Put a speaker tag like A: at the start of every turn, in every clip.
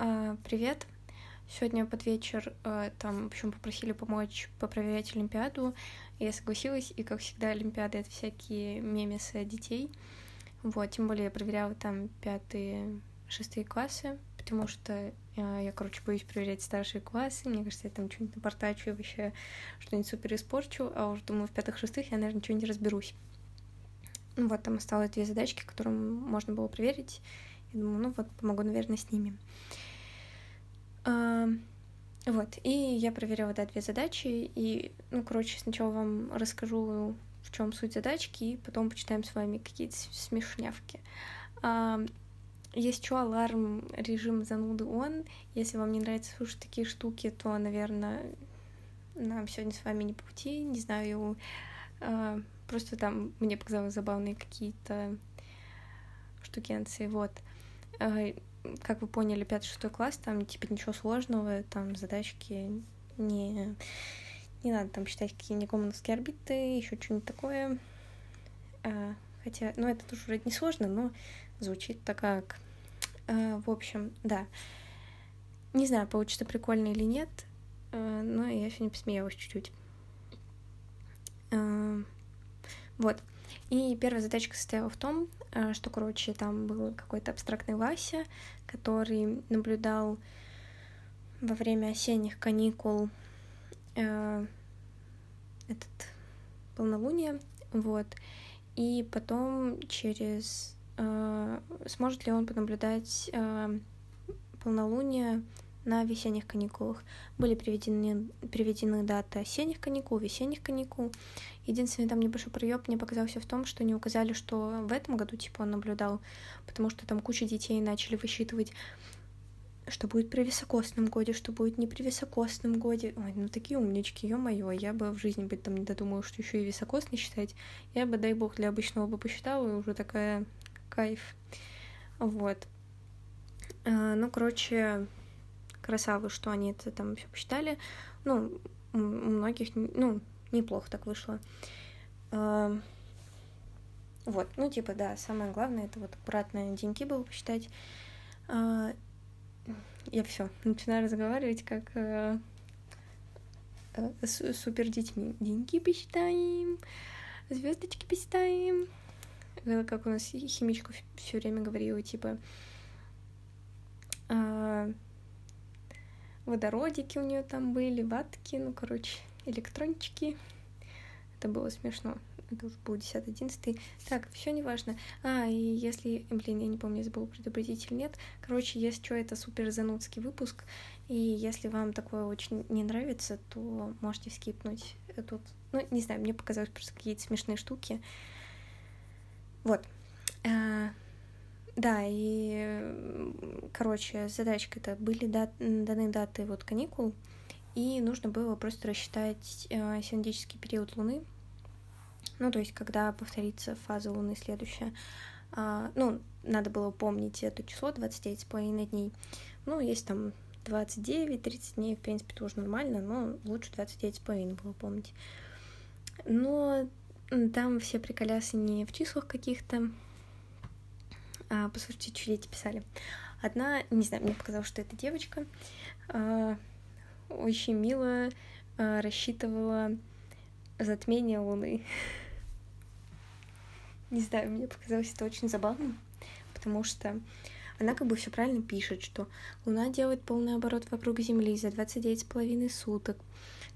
A: А, привет. Сегодня под вечер э, там, в общем, попросили помочь попроверять Олимпиаду. Я согласилась, и, как всегда, Олимпиады — это всякие мемесы детей. Вот, тем более я проверяла там пятые, шестые классы, потому что э, я, короче, боюсь проверять старшие классы. Мне кажется, я там что-нибудь напортачу и вообще что-нибудь супер испорчу, а уж думаю, в пятых-шестых я, наверное, ничего не разберусь. Ну вот, там осталось две задачки, которые можно было проверить. Я думаю, ну вот, помогу, наверное, с ними. А, вот, и я проверяла, да, две задачи, и, ну, короче, сначала вам расскажу, в чем суть задачки, и потом почитаем с вами какие-то смешнявки. А, есть что, аларм, режим зануды он. Если вам не нравится слушать такие штуки, то, наверное, нам сегодня с вами не по пути, не знаю, а, просто там мне показалось забавные какие-то штукенции, вот. Как вы поняли, 5-6 класс, там типа ничего сложного, там задачки не, не надо там считать какие-нибудь командовские орбиты, еще что-нибудь такое. А, хотя, ну это тоже вроде не сложно, но звучит так как. А, в общем, да. Не знаю, получится прикольно или нет, а, но я сегодня посмеялась чуть-чуть. А, вот. И первая задачка состояла в том, что, короче, там был какой-то абстрактный Вася, который наблюдал во время осенних каникул э, этот полнолуние, вот, и потом через э, сможет ли он понаблюдать э, полнолуние на весенних каникулах. Были приведены, приведены даты осенних каникул, весенних каникул. Единственный там небольшой проеб мне показался в том, что не указали, что в этом году типа он наблюдал, потому что там куча детей начали высчитывать что будет при високосном годе, что будет не при високосном годе. Ой, ну такие умнички, ё-моё, я бы в жизни бы там не додумала, что еще и високосный считать. Я бы, дай бог, для обычного бы посчитала, и уже такая кайф. Вот. А, ну, короче, красавы, что они это там все посчитали. Ну, у многих, ну, неплохо так вышло. Вот, ну, типа, да, самое главное, это вот аккуратно деньги было посчитать. А, я все начинаю разговаривать как э, э, супер детьми. Деньги посчитаем, звездочки посчитаем. Как у нас химичка все время говорила, типа, а, водородики у нее там были, ватки, ну, короче, электрончики. Это было смешно. Это уже был 10-11. Так, все не важно. А, и если... Блин, я не помню, забыла предупредить или нет. Короче, если что, это супер занудский выпуск. И если вам такое очень не нравится, то можете скипнуть тут. Ну, не знаю, мне показалось просто какие-то смешные штуки. Вот. Да, и, короче, задачка это были дат, даны даты вот каникул, и нужно было просто рассчитать э, синоптический период Луны, ну, то есть, когда повторится фаза Луны следующая. А, ну, надо было помнить это число, 29,5 дней. Ну, есть там 29-30 дней, в принципе, тоже нормально, но лучше 29,5 было помнить. Но там все приколясы не в числах каких-то, послушайте, что дети писали. Одна, не знаю, мне показалось, что это девочка, а, очень мило а, рассчитывала затмение Луны. Не знаю, мне показалось это очень забавным, потому что она как бы все правильно пишет, что Луна делает полный оборот вокруг Земли за 29,5 суток.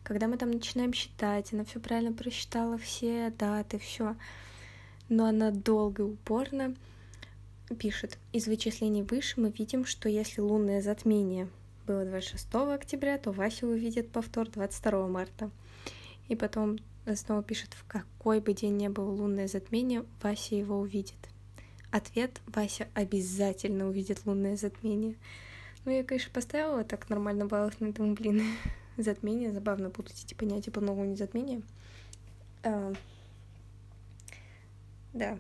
A: Когда мы там начинаем считать, она все правильно просчитала все даты, все. Но она долго и упорно пишет, из вычислений выше мы видим, что если лунное затмение было 26 октября, то Вася увидит повтор 22 марта. И потом снова пишет, в какой бы день не было лунное затмение, Вася его увидит. Ответ Вася обязательно увидит лунное затмение. Ну, я, конечно, поставила так нормально баллов на этом, блин, затмение. Забавно путать эти понятия по новому не затмение. А, да.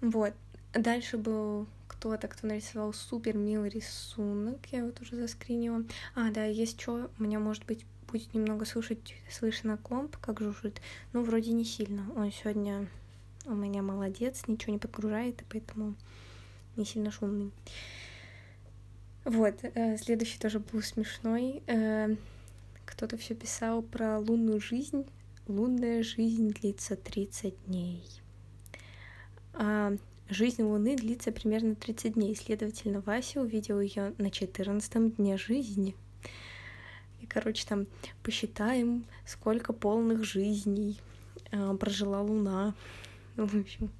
A: Вот. Дальше был кто-то, кто нарисовал супер милый рисунок. Я его тоже заскринила. А, да, есть что, у меня, может быть, будет немного слушать, слышно комп, как жужжит. Ну, вроде не сильно. Он сегодня у меня молодец, ничего не подгружает, и поэтому не сильно шумный. Вот, э, следующий тоже был смешной. Э, кто-то все писал про лунную жизнь. Лунная жизнь длится 30 дней. А жизнь Луны длится примерно 30 дней. Следовательно, Вася увидел ее на 14 дне жизни. И, короче, там посчитаем, сколько полных жизней э, прожила Луна. Ну, в общем,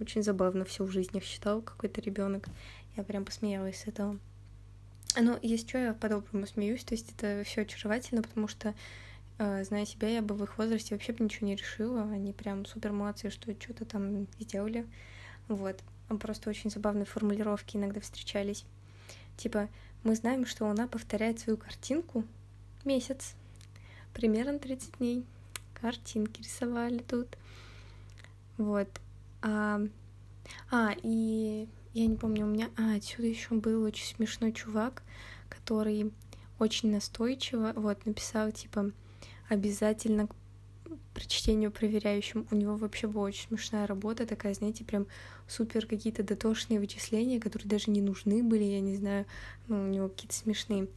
A: очень забавно все в жизнях считал какой-то ребенок. Я прям посмеялась с этого. Ну, есть что, я по-доброму смеюсь, то есть это все очаровательно, потому что, э, зная себя, я бы в их возрасте вообще бы ничего не решила. Они прям супер молодцы, что что-то там сделали. Вот. Просто очень забавные формулировки иногда встречались. Типа, мы знаем, что Луна повторяет свою картинку месяц. Примерно 30 дней. Картинки рисовали тут. Вот. А, а и я не помню, у меня... А, отсюда еще был очень смешной чувак, который очень настойчиво вот написал, типа, обязательно к прочтению проверяющим. У него вообще была очень смешная работа, такая, знаете, прям супер какие-то дотошные вычисления, которые даже не нужны были, я не знаю, ну, у него какие-то смешные.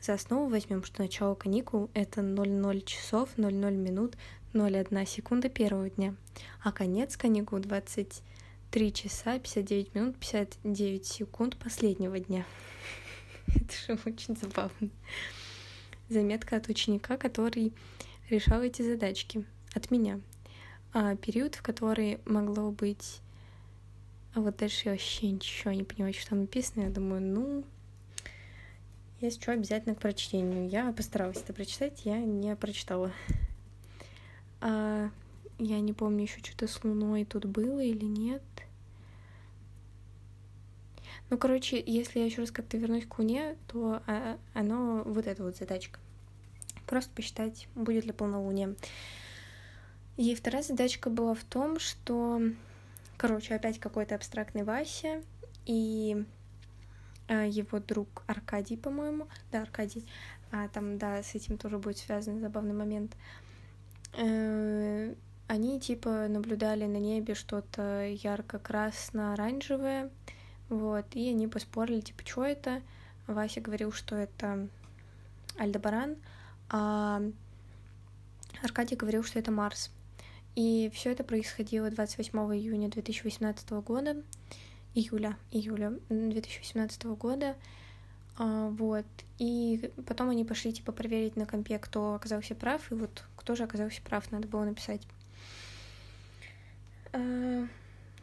A: За основу возьмем, что начало каникул — это 00 часов, 00 минут, 01 секунда первого дня, а конец каникул — 20 3 часа 59 минут 59 секунд последнего дня. Это же очень забавно. Заметка от ученика, который решал эти задачки. От меня. А период, в который могло быть... А вот дальше я вообще ничего не понимаю, что там написано. Я думаю, ну, если что, обязательно к прочтению. Я постаралась это прочитать, я не прочитала. А, я не помню еще что-то с Луной тут было или нет. Ну, короче, если я еще раз как-то вернусь к Луне, то а, оно вот эта вот задачка. Просто посчитать, будет ли полнолуние. И вторая задачка была в том, что, короче, опять какой-то абстрактный Вася и а, его друг Аркадий, по-моему, да, Аркадий, а там, да, с этим тоже будет связан забавный момент. Э, они типа наблюдали на небе что-то ярко-красно-оранжевое, вот, и они поспорили, типа, что это? Вася говорил, что это Альдебаран, а Аркадий говорил, что это Марс. И все это происходило 28 июня 2018 года, июля, июля 2018 года, а, вот, и потом они пошли, типа, проверить на компе, кто оказался прав, и вот кто же оказался прав, надо было написать. А,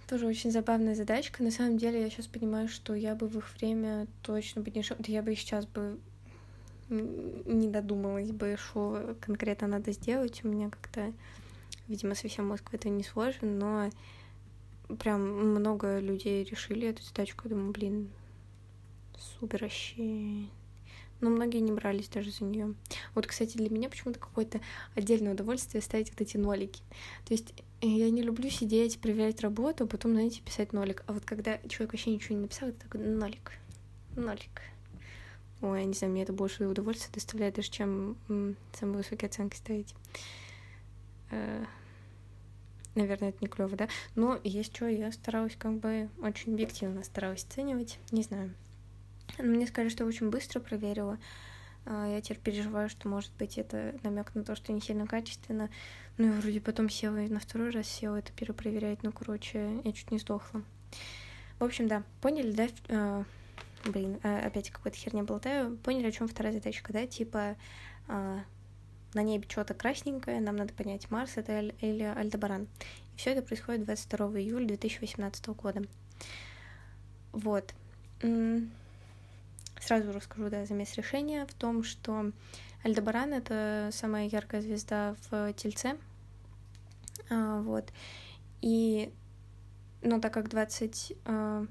A: тоже очень забавная задачка. На самом деле, я сейчас понимаю, что я бы в их время точно бы не шел. Я бы сейчас бы не додумалась бы, что конкретно надо сделать. У меня как-то, видимо, совсем мозг в это не сложен, но прям много людей решили эту задачку. Я думаю, блин, супер вообще. Но многие не брались даже за нее. Вот, кстати, для меня почему-то какое-то отдельное удовольствие ставить вот эти нолики. То есть я не люблю сидеть, проверять работу, а потом, знаете, писать нолик. А вот когда человек вообще ничего не написал, это такой нолик. Нолик. Ой, я не знаю, мне это больше удовольствие доставляет, даже чем самые высокие оценки ставить. Наверное, это не клево, да? Но есть что, я старалась как бы очень объективно старалась оценивать. Не знаю. Мне сказали, что очень быстро проверила. А, я теперь переживаю, что, может быть, это намек на то, что не сильно качественно. Ну, я вроде потом села и на второй раз села это перепроверять. Ну, короче, я чуть не сдохла. В общем, да, поняли, да? Э, блин, э, опять какой-то херня болтаю. Поняли, о чем вторая задачка, да? Типа, на небе что-то красненькое, нам надо понять, Марс это или Альдебаран. И все это происходит 22 июля 2018 года. Вот. Сразу расскажу, да, замес решения в том, что Альдебаран — это самая яркая звезда в Тельце. А, вот. И, ну, так как 28 а,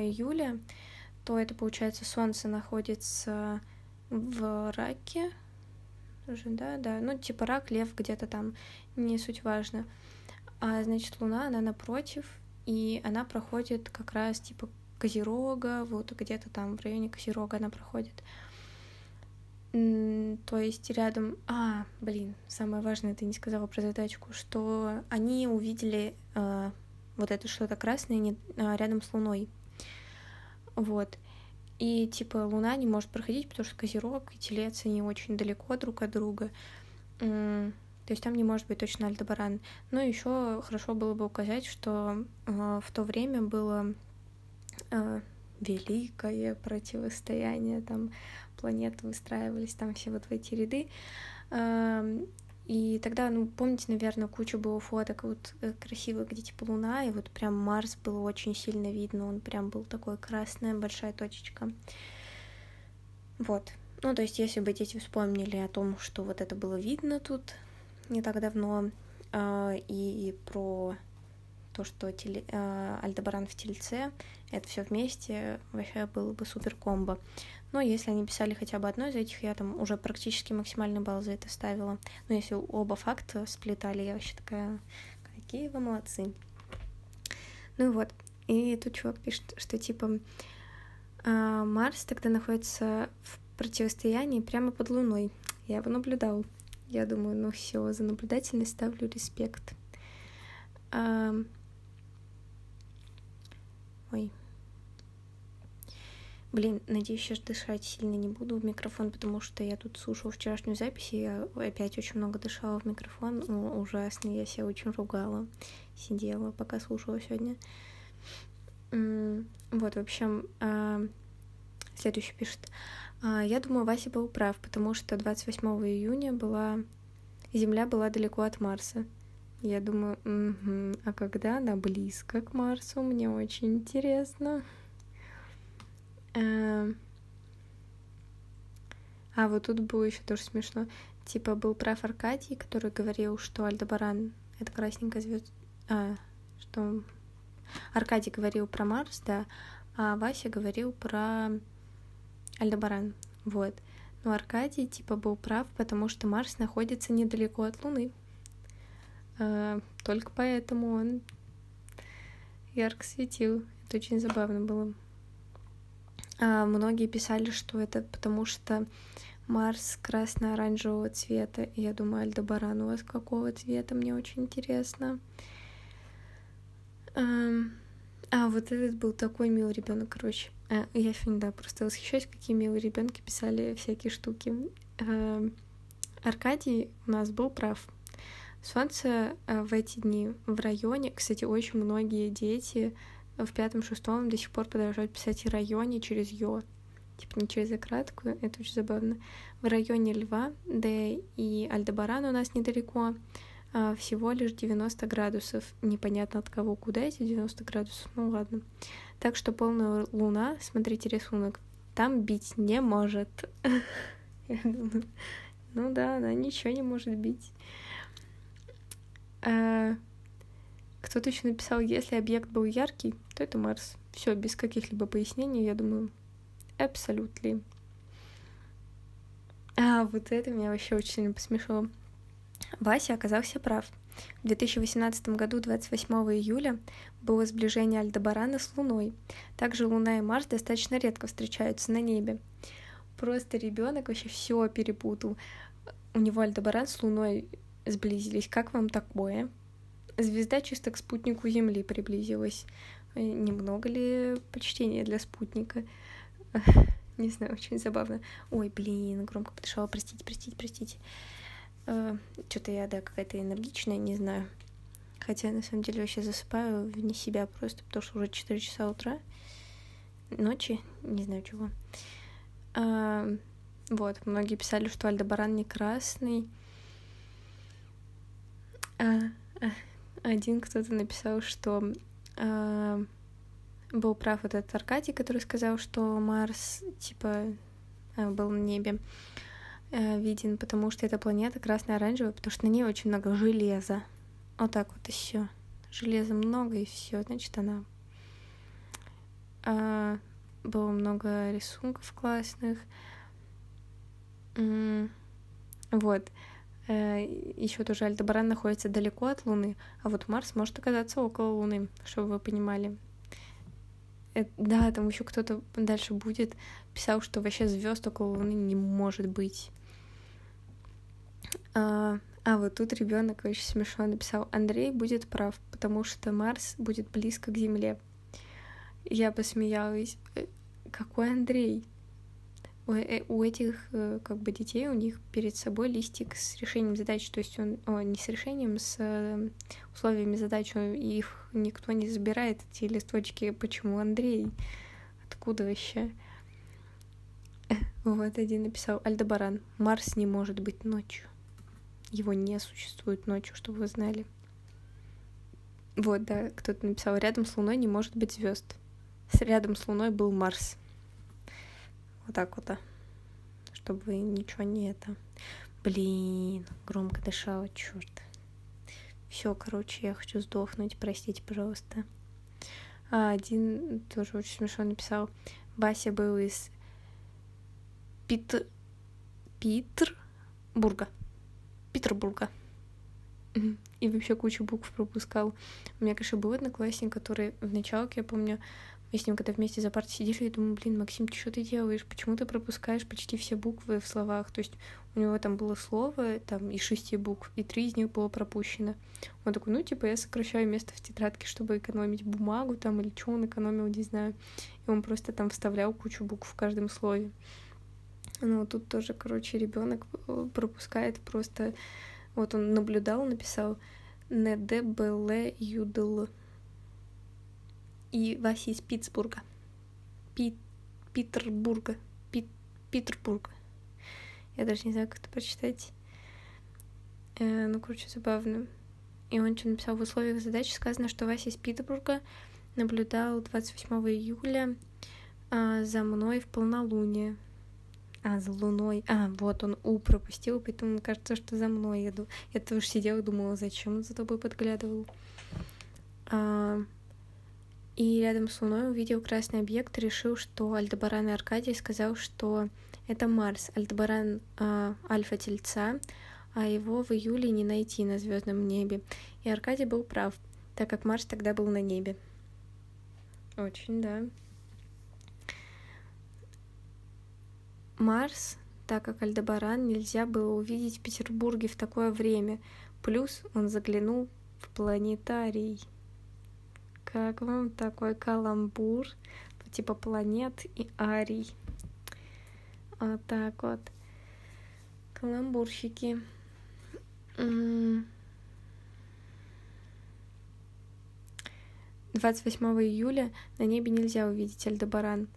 A: июля, то это, получается, Солнце находится в раке, уже, да, да, ну, типа рак, лев где-то там, не суть важно. А, значит, Луна, она напротив, и она проходит как раз, типа, Козерога, вот где-то там в районе Козерога она проходит. То есть рядом... А, блин, самое важное, ты не сказала про задачку, что они увидели э, вот это что-то красное не, э, рядом с Луной. Вот. И, типа, Луна не может проходить, потому что Козерог и Телец, они очень далеко друг от друга. То есть там не может быть точно Альдебаран. Но еще хорошо было бы указать, что э, в то время было э, великое противостояние, там планеты выстраивались там все вот в эти ряды. Э, и тогда, ну, помните, наверное, куча было фоток вот э, красивых, где типа Луна, и вот прям Марс было очень сильно видно, он прям был такой красная большая точечка. Вот. Ну, то есть, если бы дети вспомнили о том, что вот это было видно тут не так давно, э, и про то, что теле, э, Альдебаран в Тельце, это все вместе вообще было бы супер комбо. Но если они писали хотя бы одно из этих, я там уже практически максимальный балл за это ставила. Но если оба факта сплетали, я вообще такая, какие вы молодцы. Ну вот, и тут чувак пишет, что типа э, Марс тогда находится в противостоянии прямо под Луной. Я его наблюдал. Я думаю, ну все, за наблюдательность ставлю респект. А... Ой, Блин, надеюсь, сейчас дышать сильно не буду в микрофон, потому что я тут слушала вчерашнюю запись, и я опять очень много дышала в микрофон. Ну, ужасно, я себя очень ругала. Сидела, пока слушала сегодня. Вот, в общем, а, следующий пишет. А, я думаю, Вася был прав, потому что 28 июня была... Земля была далеко от Марса. Я думаю, угу. а когда она близко к Марсу, мне очень интересно. Эм. А вот тут было еще тоже смешно. Типа был прав Аркадий, который говорил, что Альдебаран — это красненькая звезда. А, что... Аркадий говорил про Марс, да, а Вася говорил про Альдебаран. Вот. Но Аркадий, типа, был прав, потому что Марс находится недалеко от Луны. А, только поэтому он ярко светил. Это очень забавно было. А, многие писали, что это потому что Марс красно-оранжевого цвета. Я думаю, Альдебаран у вас какого цвета? Мне очень интересно. А, вот этот был такой милый ребенок, короче. А, я сегодня, да, просто восхищаюсь, какие милые ребенки писали всякие штуки. Аркадий у нас был прав. Солнце а, в эти дни в районе, кстати, очень многие дети в пятом-шестом до сих пор продолжают писать и районе через ё. Типа не через краткую, это очень забавно. В районе Льва, да и Альдебаран у нас недалеко, а всего лишь 90 градусов. Непонятно от кого куда эти 90 градусов, ну ладно. Так что полная луна, смотрите рисунок, там бить не может. ну да, она ничего не может бить. Кто-то еще написал, если объект был яркий, то это Марс. Все, без каких-либо пояснений, я думаю, абсолютно. А, вот это меня вообще очень сильно посмешило. Вася оказался прав. В 2018 году, 28 июля, было сближение Альдебарана с Луной. Также Луна и Марс достаточно редко встречаются на небе. Просто ребенок вообще все перепутал. У него Альдебаран с Луной сблизились. Как вам такое? Звезда чисто к спутнику Земли приблизилась. Э, немного ли почтения для спутника? Не знаю, очень забавно. Ой, блин, громко подышала. Простите, простите, простите. Э, Что-то я, да, какая-то энергичная, не знаю. Хотя, на самом деле, вообще засыпаю вне себя просто, потому что уже 4 часа утра. Ночи, не знаю чего. А, вот, многие писали, что Альдебаран не красный. А, а, один кто-то написал, что э, был прав вот этот Аркадий, который сказал, что Марс, типа, э, был на небе э, виден, потому что эта планета красно-оранжевая, потому что на ней очень много железа. Вот так вот все. Железа много, и все, значит, она. Э, было много рисунков классных. Вот. Э, еще тоже Альдебаран находится далеко от Луны, а вот Марс может оказаться около Луны, чтобы вы понимали. Это, да, там еще кто-то дальше будет писал, что вообще звезд около Луны не может быть. А, а вот тут ребенок очень смешно написал: Андрей будет прав, потому что Марс будет близко к Земле. Я посмеялась. Э, какой Андрей? У, э, у этих э, как бы детей у них перед собой листик с решением задач, то есть он о, не с решением, с э, условиями задач, их никто не забирает эти листочки. Почему Андрей? Откуда вообще? Вот один написал Альдебаран. Марс не может быть ночью. Его не существует ночью, чтобы вы знали. Вот, да, кто-то написал, рядом с Луной не может быть звезд. Рядом с Луной был Марс. Вот так вот. Чтобы ничего не это. Блин, громко дышала, черт. Все, короче, я хочу сдохнуть, простите, пожалуйста. А один тоже очень смешно написал. Бася был из Питер... Питербурга. Петербурга. И вообще кучу букв пропускал. У меня, конечно, был одноклассник, который в началке, я помню, мы с ним когда вместе за партой сидели, я думаю, блин, Максим, ты что ты делаешь? Почему ты пропускаешь почти все буквы в словах? То есть у него там было слово, там, из шести букв, и три из них было пропущено. Он такой, ну, типа, я сокращаю место в тетрадке, чтобы экономить бумагу там, или что он экономил, не знаю. И он просто там вставлял кучу букв в каждом слове. Ну, тут тоже, короче, ребенок э, пропускает просто... Вот он наблюдал, написал НДБЛ ЮДЛ и Вася из Питтсбурга. Пит... Питербурга. Пит... Петербурга. Я даже не знаю, как это прочитать. Э, ну, короче, забавно. И он что написал? В условиях задачи сказано, что Вася из Питтсбурга наблюдал 28 июля э, за мной в полнолуние. А, за луной. А, вот он У пропустил, поэтому кажется, что за мной еду. Я тоже сидела и думала, зачем он за тобой подглядывал. А, и рядом с Луной увидел красный объект, решил, что Альдебаран и Аркадий сказал, что это Марс. Альдебаран э, Альфа Тельца, а его в июле не найти на звездном небе. И Аркадий был прав, так как Марс тогда был на небе. Очень, да. Марс, так как Альдебаран нельзя было увидеть в Петербурге в такое время. Плюс он заглянул в планетарий. Как вам такой каламбур? Типа планет и арий. Вот так вот. Каламбурщики. 28 июля на небе нельзя увидеть Альдебаран.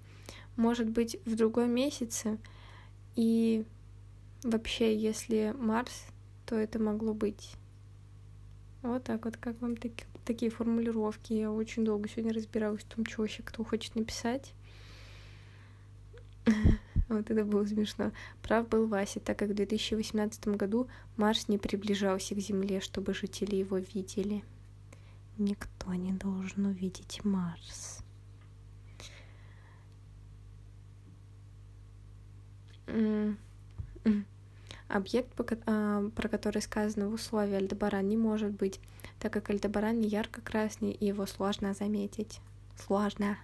A: Может быть, в другом месяце. И вообще, если Марс, то это могло быть. Вот так вот, как вам таки, такие формулировки. Я очень долго сегодня разбиралась в том, что вообще кто хочет написать. Вот это было смешно. Прав был Вася, так как в 2018 году Марс не приближался к Земле, чтобы жители его видели. Никто не должен увидеть Марс. Объект, а, про который сказано в условии Альдебаран, не может быть, так как Альдебаран не ярко-красный, и его сложно заметить. Сложно.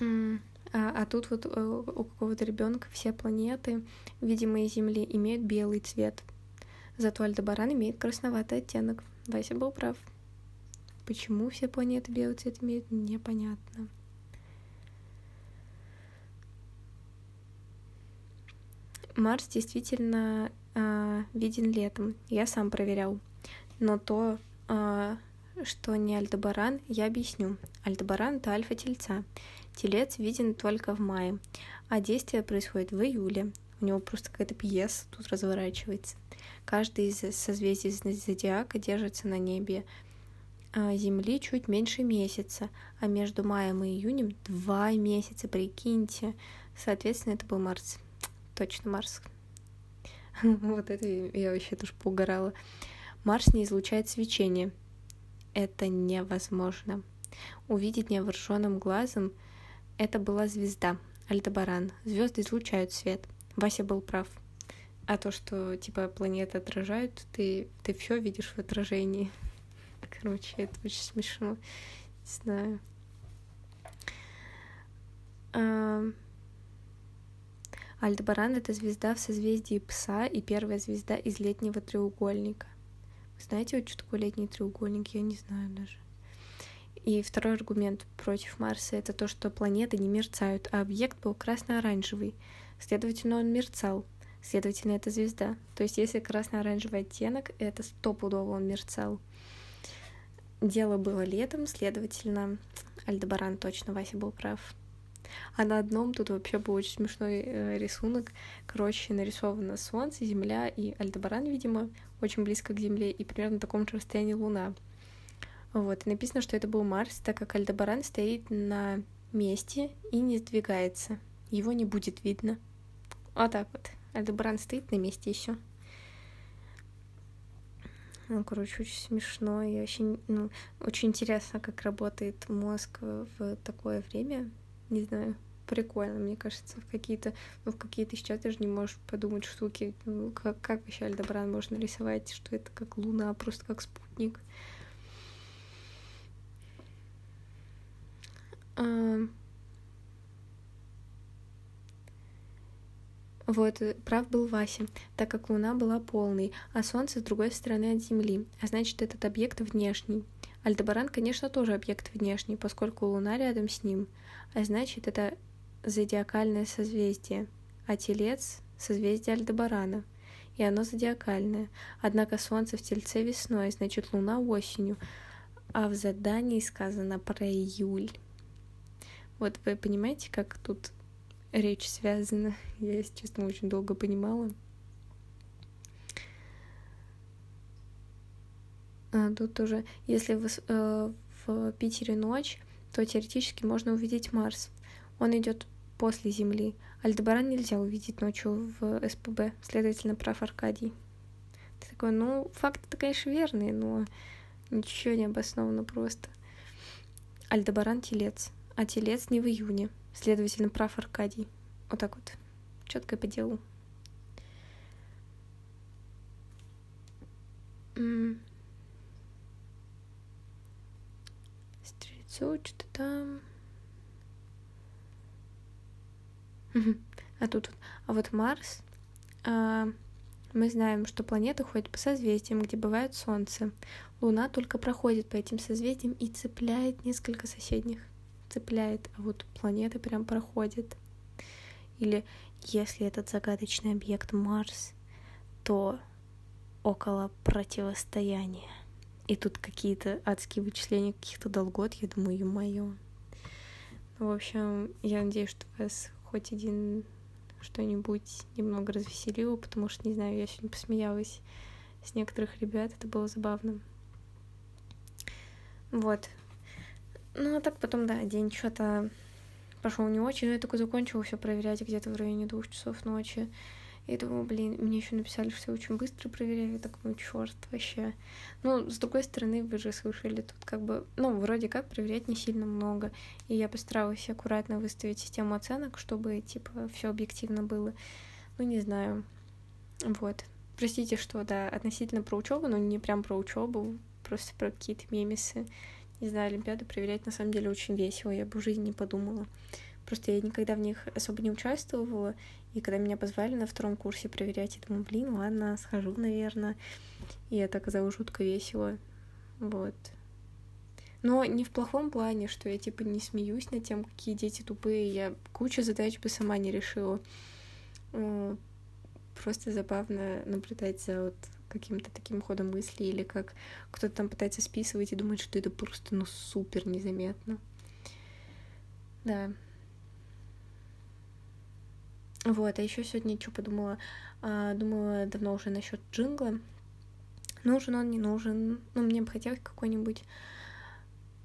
A: А, а тут вот э, у какого-то ребенка все планеты, видимые Земли, имеют белый цвет. Зато Альдебаран имеет красноватый оттенок. Вася был прав. Почему все планеты белый цвет имеют, непонятно. Марс действительно э, виден летом. Я сам проверял. Но то, э, что не Альдебаран, я объясню. Альдебаран — это альфа-тельца. Телец виден только в мае, а действие происходит в июле. У него просто какая-то пьеса тут разворачивается. Каждый из созвездий зодиака держится на небе Земли чуть меньше месяца, а между маем и июнем два месяца, прикиньте. Соответственно, это был Марс точно Марс. Вот это я вообще тоже поугорала. Марс не излучает свечение. Это невозможно. Увидеть невооруженным глазом это была звезда, Альдебаран. Звезды излучают свет. Вася был прав. А то, что типа планеты отражают, ты, ты все видишь в отражении. Короче, это очень смешно. Не знаю. Альдебаран — это звезда в созвездии Пса и первая звезда из летнего треугольника. Вы знаете, вот что такое летний треугольник? Я не знаю даже. И второй аргумент против Марса — это то, что планеты не мерцают, а объект был красно-оранжевый. Следовательно, он мерцал. Следовательно, это звезда. То есть, если красно-оранжевый оттенок, это стопудово он мерцал. Дело было летом, следовательно, Альдебаран точно, Вася был прав. А на одном тут вообще был очень смешной э, рисунок. Короче, нарисовано Солнце, Земля и Альдебаран, видимо, очень близко к Земле, и примерно на таком же расстоянии Луна. Вот, и написано, что это был Марс, так как Альдебаран стоит на месте и не сдвигается. Его не будет видно. Вот так вот. Альдебаран стоит на месте еще. Ну, короче, очень смешно и очень, ну, очень интересно, как работает мозг в такое время. Не знаю, прикольно, мне кажется, в какие-то, ну, в какие-то сейчас даже не можешь подумать штуки, ну, как, как вообще Альдебран можно рисовать, что это как Луна, просто как спутник. А... Вот, э, прав был Вася, так как Луна была полной, а Солнце с другой стороны от Земли, а значит, этот объект внешний. Альдебаран, конечно, тоже объект внешний, поскольку Луна рядом с ним, а значит, это зодиакальное созвездие, а Телец — созвездие Альдебарана, и оно зодиакальное. Однако Солнце в Тельце весной, значит, Луна осенью, а в задании сказано про июль. Вот вы понимаете, как тут речь связана. Я, если честно, очень долго понимала. Тут тоже, если в, э, в Питере ночь, то теоретически можно увидеть Марс. Он идет после Земли. Альдебаран нельзя увидеть ночью в СПБ, следовательно, прав Аркадий. Ты такой, ну, факты-то, конечно, верные, но ничего не обосновано просто. Альдебаран телец, а телец не в июне. Следовательно, прав Аркадий. Вот так вот. Четко по делу. Стрельцу, что-то там. А тут, а вот Марс, а, мы знаем, что планеты ходят по созвездиям, где бывает Солнце. Луна только проходит по этим созвездиям и цепляет несколько соседних цепляет, а вот планеты прям проходят. Или если этот загадочный объект Марс, то около противостояния. И тут какие-то адские вычисления каких-то долгот, я думаю, ё-моё. В общем, я надеюсь, что вас хоть один что-нибудь немного развеселило, потому что, не знаю, я сегодня посмеялась с некоторых ребят, это было забавно. Вот, ну, а так потом, да, день что-то пошел не очень, но я такой закончила все проверять где-то в районе двух часов ночи. И думаю, блин, мне еще написали, что я очень быстро проверяю. Я ну, черт, вообще. Ну, с другой стороны, вы же слышали, тут как бы, ну, вроде как проверять не сильно много. И я постаралась аккуратно выставить систему оценок, чтобы, типа, все объективно было. Ну, не знаю. Вот. Простите, что, да, относительно про учебу, но не прям про учебу, просто про какие-то мемесы не знаю, Олимпиаду проверять на самом деле очень весело, я бы в жизни не подумала. Просто я никогда в них особо не участвовала, и когда меня позвали на втором курсе проверять, я думаю, блин, ладно, схожу, наверное. И это оказалось жутко весело. Вот. Но не в плохом плане, что я типа не смеюсь над тем, какие дети тупые. Я кучу задач бы сама не решила. Просто забавно наблюдать за вот каким-то таким ходом мысли, или как кто-то там пытается списывать и думает, что это просто, ну, супер незаметно. Да. Вот, а еще сегодня что подумала? А, думала давно уже насчет джингла. Нужен он, не нужен. Ну, мне бы хотелось какой-нибудь.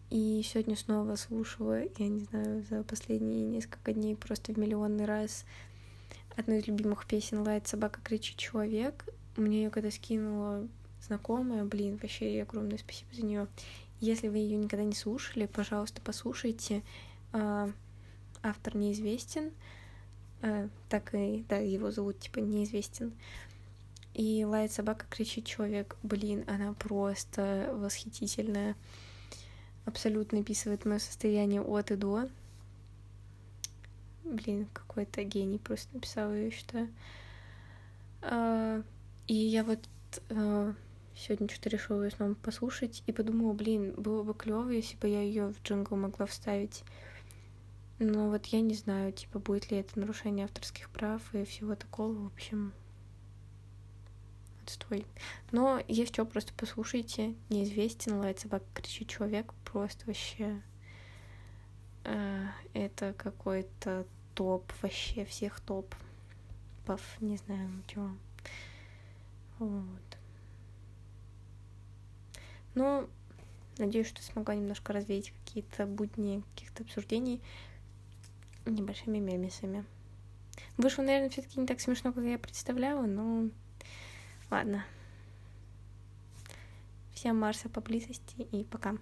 A: И сегодня снова слушала, я не знаю, за последние несколько дней просто в миллионный раз одну из любимых песен «Лает собака, кричит человек». Мне ее когда скинула знакомая, блин, вообще ей огромное спасибо за нее. Если вы ее никогда не слушали, пожалуйста, послушайте. А, автор неизвестен, а, так и, да, его зовут типа неизвестен. И лает собака, кричит человек. Блин, она просто восхитительная. Абсолютно описывает мое состояние от и до. Блин, какой-то гений просто написал ее, считаю. А, и я вот э, сегодня что-то решила ее снова послушать и подумала, блин, было бы клево, если бы я ее в джингл могла вставить. Но вот я не знаю, типа, будет ли это нарушение авторских прав и всего такого, в общем, отстой. Но есть что, просто послушайте. Неизвестен, лает собака, кричит человек. Просто вообще э, это какой-то топ вообще всех топ. Пов, не знаю, чего. Вот. Ну, надеюсь, что смогла немножко развеять какие-то будни каких-то обсуждений небольшими мемесами. Вышло, наверное, все-таки не так смешно, как я представляла, но ладно. Всем Марса поблизости и пока.